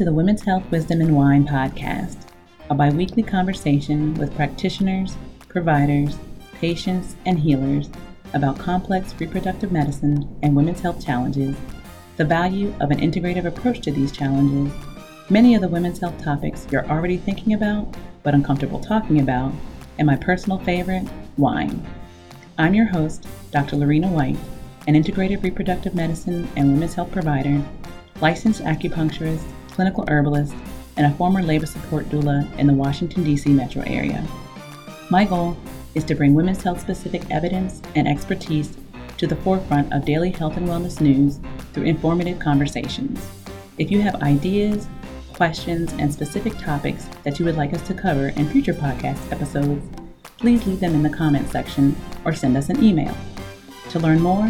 To the Women's Health Wisdom and Wine podcast, a bi weekly conversation with practitioners, providers, patients, and healers about complex reproductive medicine and women's health challenges, the value of an integrative approach to these challenges, many of the women's health topics you're already thinking about but uncomfortable talking about, and my personal favorite, wine. I'm your host, Dr. Lorena White, an integrative reproductive medicine and women's health provider licensed acupuncturist, clinical herbalist, and a former labor support doula in the Washington, D.C. metro area. My goal is to bring women's health specific evidence and expertise to the forefront of daily health and wellness news through informative conversations. If you have ideas, questions, and specific topics that you would like us to cover in future podcast episodes, please leave them in the comments section or send us an email. To learn more,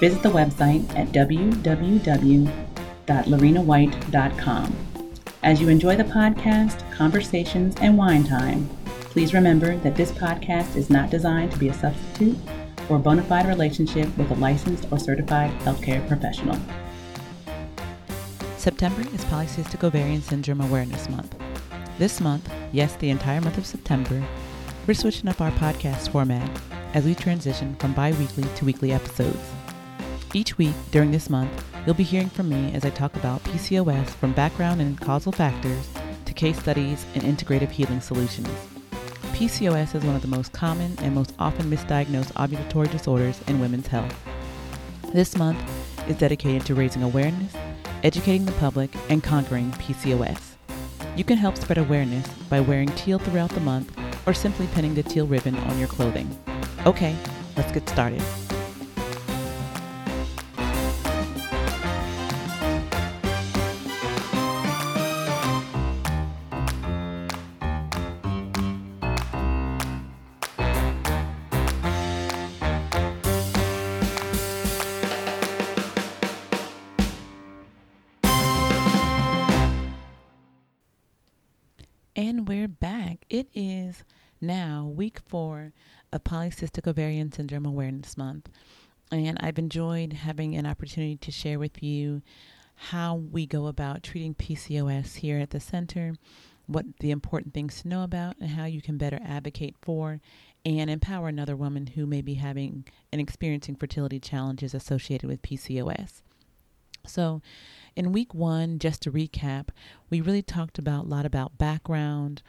visit the website at www www.lorenawhite.com. As you enjoy the podcast, conversations, and wine time, please remember that this podcast is not designed to be a substitute for a bona fide relationship with a licensed or certified healthcare professional. September is Polycystic Ovarian Syndrome Awareness Month. This month, yes, the entire month of September, we're switching up our podcast format as we transition from bi weekly to weekly episodes. Each week during this month, you'll be hearing from me as I talk about PCOS from background and causal factors to case studies and integrative healing solutions. PCOS is one of the most common and most often misdiagnosed ovulatory disorders in women's health. This month is dedicated to raising awareness, educating the public, and conquering PCOS. You can help spread awareness by wearing teal throughout the month or simply pinning the teal ribbon on your clothing. Okay, let's get started. And we're back. It is now week four of Polycystic Ovarian Syndrome Awareness Month. And I've enjoyed having an opportunity to share with you how we go about treating PCOS here at the center, what the important things to know about, and how you can better advocate for and empower another woman who may be having and experiencing fertility challenges associated with PCOS. So, in week one, just to recap, we really talked about a lot about background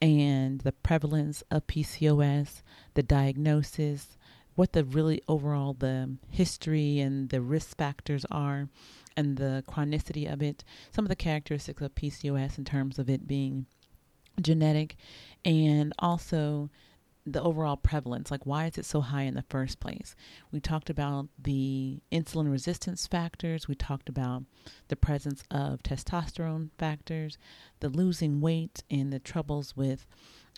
and the prevalence of PCOS, the diagnosis, what the really overall the history and the risk factors are and the chronicity of it, some of the characteristics of PCOS in terms of it being genetic and also the overall prevalence like why is it so high in the first place? We talked about the insulin resistance factors. We talked about the presence of testosterone factors the losing weight and the troubles with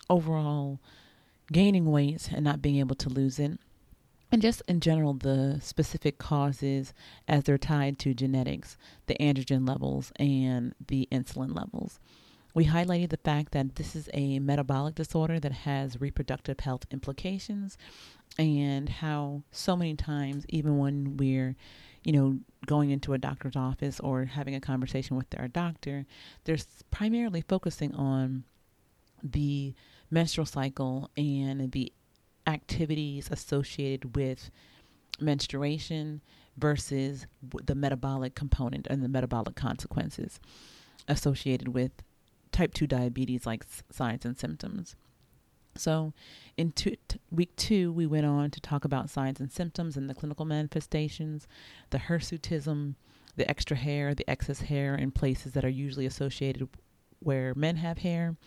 overall gaining weight and not being able to lose it. And just in general the specific causes as they're tied to genetics the androgen levels and the insulin levels we highlighted the fact that this is a metabolic disorder that has reproductive health implications and how so many times, even when we're, you know, going into a doctor's office or having a conversation with our doctor, they're primarily focusing on the menstrual cycle and the activities associated with menstruation versus the metabolic component and the metabolic consequences associated with type 2 diabetes like signs and symptoms. So, in two, t- week two, we went on to talk about signs and symptoms and the clinical manifestations, the hirsutism, the extra hair, the excess hair in places that are usually associated where men have hair,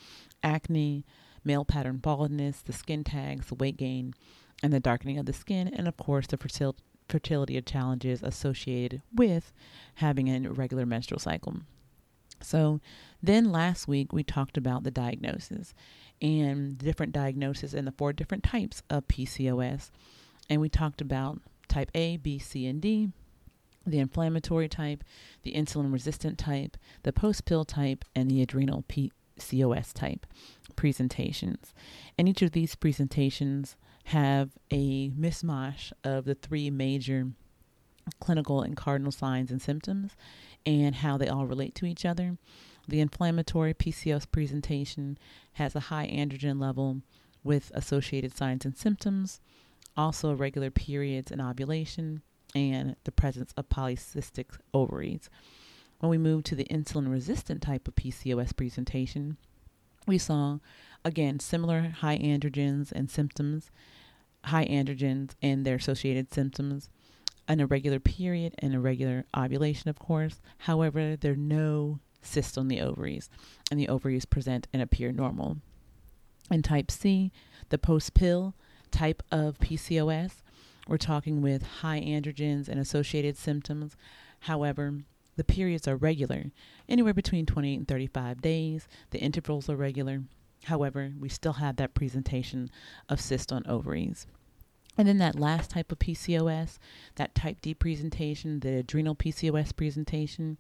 acne, male pattern baldness, the skin tags, the weight gain, and the darkening of the skin, and of course, the fertil- fertility challenges associated with having an irregular menstrual cycle. So then last week we talked about the diagnosis and different diagnoses and the four different types of PCOS. And we talked about type A, B, C, and D, the inflammatory type, the insulin resistant type, the post pill type, and the adrenal PCOS type presentations. And each of these presentations have a mishmash of the three major clinical and cardinal signs and symptoms and how they all relate to each other. The inflammatory PCOS presentation has a high androgen level with associated signs and symptoms, also irregular periods and ovulation, and the presence of polycystic ovaries. When we move to the insulin resistant type of PCOS presentation, we saw again similar high androgens and symptoms, high androgens and their associated symptoms, an irregular period and irregular ovulation, of course. However, there are no cysts on the ovaries, and the ovaries present and appear normal. In type C, the post pill type of PCOS, we're talking with high androgens and associated symptoms. However, the periods are regular, anywhere between 28 and 35 days. The intervals are regular. However, we still have that presentation of cyst on ovaries. And then that last type of PCOS, that type D presentation, the adrenal PCOS presentation,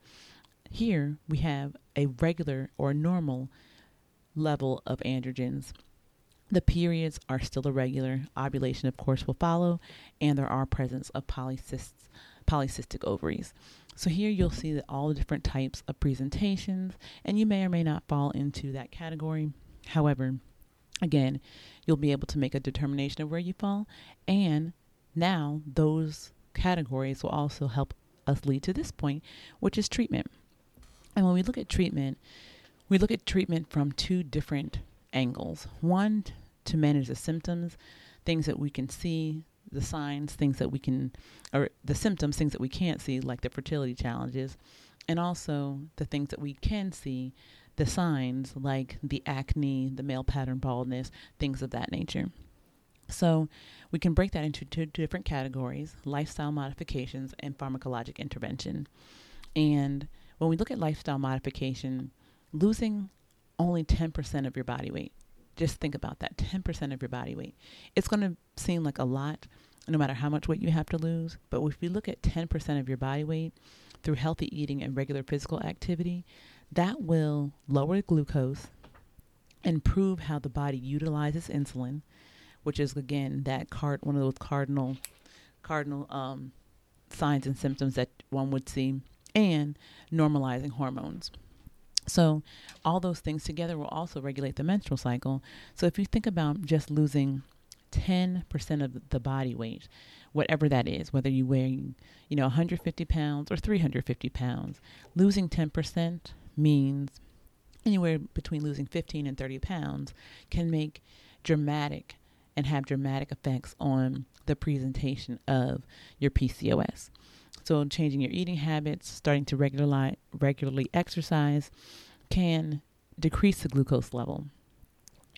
here we have a regular or normal level of androgens. The periods are still irregular. Ovulation, of course, will follow, and there are presence of polycysts, polycystic ovaries. So here you'll see that all the different types of presentations, and you may or may not fall into that category. However, again, you'll be able to make a determination of where you fall, and now those categories will also help us lead to this point, which is treatment. And when we look at treatment, we look at treatment from two different angles. One, to manage the symptoms, things that we can see, the signs, things that we can, or the symptoms, things that we can't see, like the fertility challenges, and also the things that we can see, the signs, like the acne, the male pattern baldness, things of that nature. So we can break that into two different categories lifestyle modifications and pharmacologic intervention. And when we look at lifestyle modification, losing only 10% of your body weight just think about that 10% of your body weight. It's going to seem like a lot no matter how much weight you have to lose. But if you look at 10% of your body weight through healthy eating and regular physical activity, that will lower glucose, improve how the body utilizes insulin, which is again that card one of those cardinal cardinal um, signs and symptoms that one would see, and normalizing hormones. So, all those things together will also regulate the menstrual cycle. So, if you think about just losing 10% of the body weight, whatever that is, whether you weigh, you know, 150 pounds or 350 pounds, losing 10% means anywhere between losing 15 and 30 pounds can make dramatic and have dramatic effects on the presentation of your PCOS. So, changing your eating habits, starting to regularly, regularly exercise can decrease the glucose level,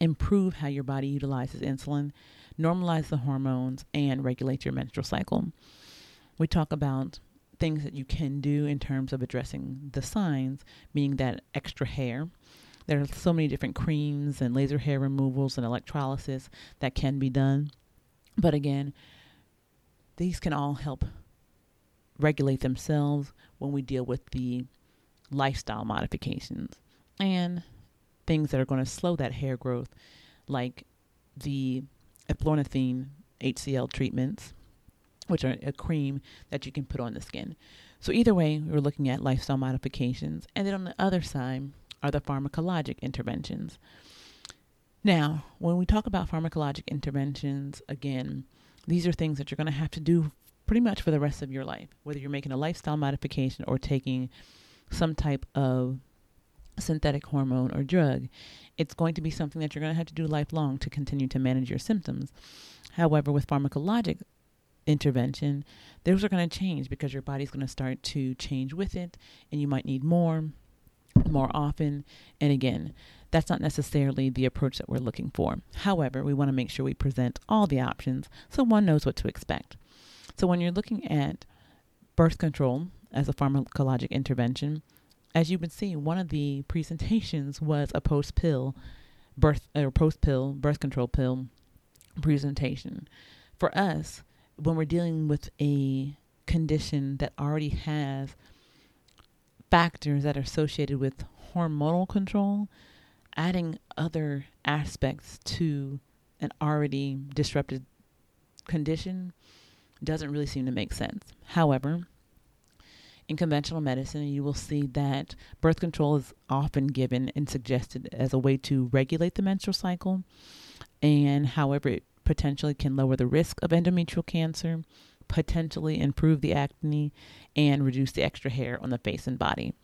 improve how your body utilizes insulin, normalize the hormones, and regulate your menstrual cycle. We talk about things that you can do in terms of addressing the signs, meaning that extra hair. There are so many different creams and laser hair removals and electrolysis that can be done. But again, these can all help regulate themselves when we deal with the lifestyle modifications and things that are going to slow that hair growth, like the eflornithine HCl treatments, which are a cream that you can put on the skin. So, either way, we're looking at lifestyle modifications. And then on the other side are the pharmacologic interventions. Now, when we talk about pharmacologic interventions, again, these are things that you're going to have to do pretty much for the rest of your life, whether you're making a lifestyle modification or taking some type of synthetic hormone or drug. It's going to be something that you're going to have to do lifelong to continue to manage your symptoms. However, with pharmacologic intervention, those are going to change because your body's going to start to change with it, and you might need more, more often. And again, that's not necessarily the approach that we're looking for. However, we want to make sure we present all the options so one knows what to expect. So when you're looking at birth control as a pharmacologic intervention, as you would see, one of the presentations was a post pill birth or post pill birth control pill presentation. For us, when we're dealing with a condition that already has factors that are associated with hormonal control, adding other aspects to an already disrupted condition doesn't really seem to make sense. However, In conventional medicine, you will see that birth control is often given and suggested as a way to regulate the menstrual cycle, and however, it potentially can lower the risk of endometrial cancer, potentially improve the acne, and reduce the extra hair on the face and body.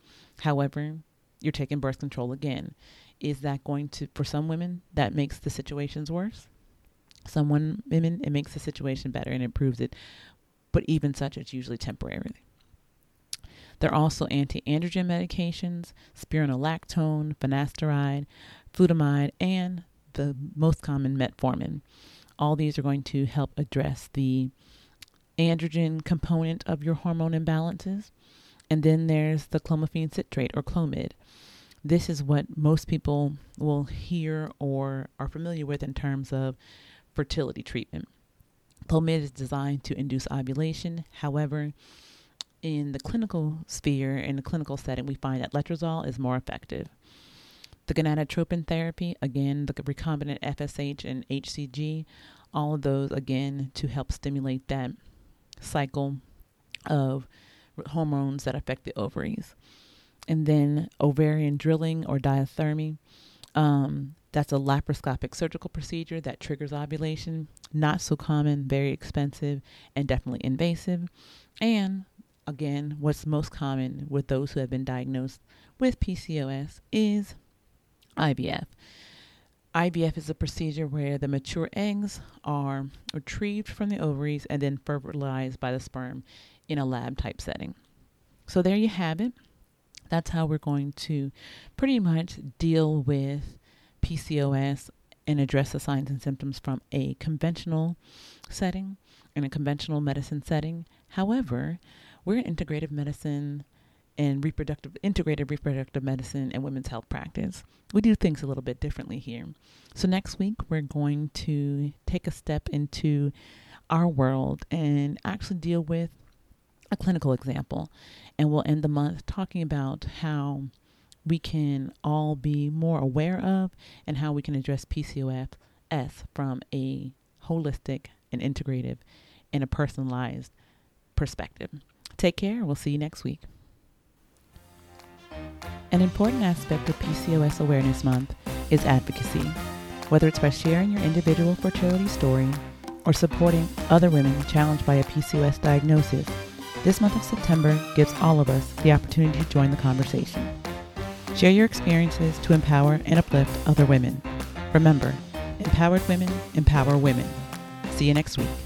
However, you're taking birth control again. Is that going to, for some women, that makes the situations worse? Some women, it makes the situation better and improves it. But even such, it's usually temporary. There are also anti-androgen medications, spironolactone, finasteride, flutamide, and the most common metformin. All these are going to help address the androgen component of your hormone imbalances. And then there's the clomiphene citrate or Clomid. This is what most people will hear or are familiar with in terms of fertility treatment. Clomid is designed to induce ovulation. However, in the clinical sphere, in the clinical setting, we find that letrozole is more effective. The gonadotropin therapy, again, the recombinant FSH and HCG, all of those, again, to help stimulate that cycle of hormones that affect the ovaries. And then ovarian drilling or diathermy. Um, that's a laparoscopic surgical procedure that triggers ovulation. Not so common, very expensive, and definitely invasive. And again, what's most common with those who have been diagnosed with PCOS is IVF. IVF is a procedure where the mature eggs are retrieved from the ovaries and then fertilized by the sperm in a lab type setting. So there you have it. That's how we're going to pretty much deal with PCOS and address the signs and symptoms from a conventional setting in a conventional medicine setting. However, we're an integrative medicine and reproductive integrated reproductive medicine and women's health practice. We do things a little bit differently here. So next week we're going to take a step into our world and actually deal with a clinical example. And we'll end the month talking about how we can all be more aware of and how we can address PCOS from a holistic and integrative and a personalized perspective. Take care. We'll see you next week. An important aspect of PCOS Awareness Month is advocacy, whether it's by sharing your individual fertility story or supporting other women challenged by a PCOS diagnosis. This month of September gives all of us the opportunity to join the conversation. Share your experiences to empower and uplift other women. Remember, empowered women empower women. See you next week.